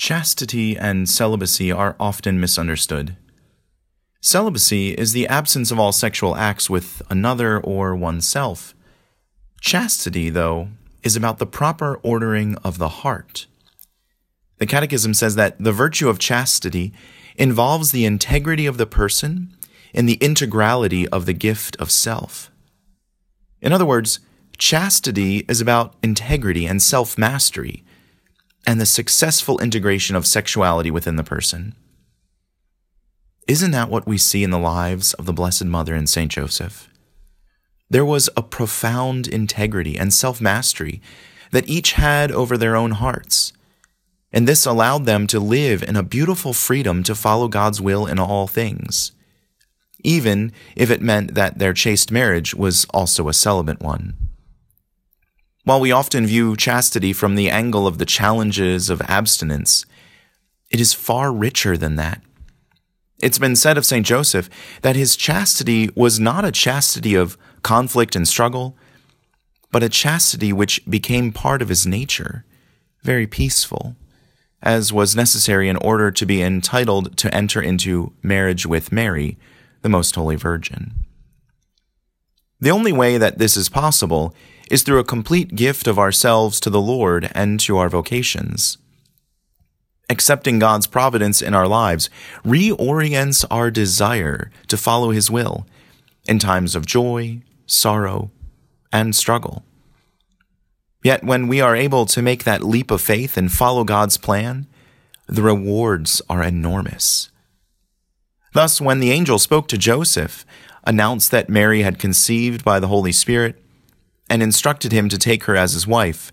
Chastity and celibacy are often misunderstood. Celibacy is the absence of all sexual acts with another or oneself. Chastity, though, is about the proper ordering of the heart. The Catechism says that the virtue of chastity involves the integrity of the person and the integrality of the gift of self. In other words, chastity is about integrity and self mastery and the successful integration of sexuality within the person. Isn't that what we see in the lives of the Blessed Mother and Saint Joseph? There was a profound integrity and self mastery that each had over their own hearts, and this allowed them to live in a beautiful freedom to follow God's will in all things, even if it meant that their chaste marriage was also a celibate one. While we often view chastity from the angle of the challenges of abstinence, it is far richer than that. It's been said of St. Joseph that his chastity was not a chastity of conflict and struggle, but a chastity which became part of his nature, very peaceful, as was necessary in order to be entitled to enter into marriage with Mary, the Most Holy Virgin. The only way that this is possible is through a complete gift of ourselves to the Lord and to our vocations. Accepting God's providence in our lives reorients our desire to follow His will in times of joy, sorrow, and struggle. Yet when we are able to make that leap of faith and follow God's plan, the rewards are enormous. Thus, when the angel spoke to Joseph announced that Mary had conceived by the Holy Spirit, and instructed him to take her as his wife.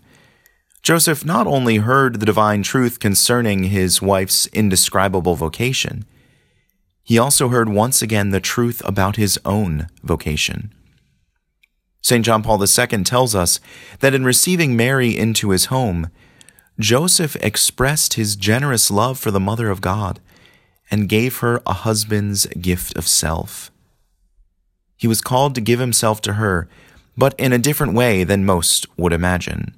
Joseph not only heard the divine truth concerning his wife's indescribable vocation, he also heard once again the truth about his own vocation. St. John Paul II tells us that in receiving Mary into his home, Joseph expressed his generous love for the Mother of God and gave her a husband's gift of self. He was called to give himself to her, but in a different way than most would imagine.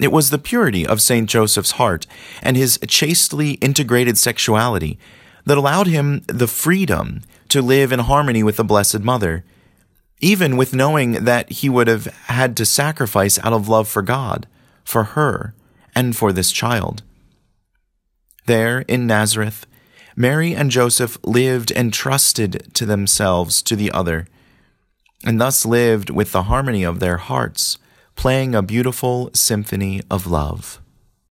It was the purity of St. Joseph's heart and his chastely integrated sexuality that allowed him the freedom to live in harmony with the Blessed Mother, even with knowing that he would have had to sacrifice out of love for God, for her, and for this child. There, in Nazareth, Mary and Joseph lived entrusted to themselves to the other, and thus lived with the harmony of their hearts, playing a beautiful symphony of love.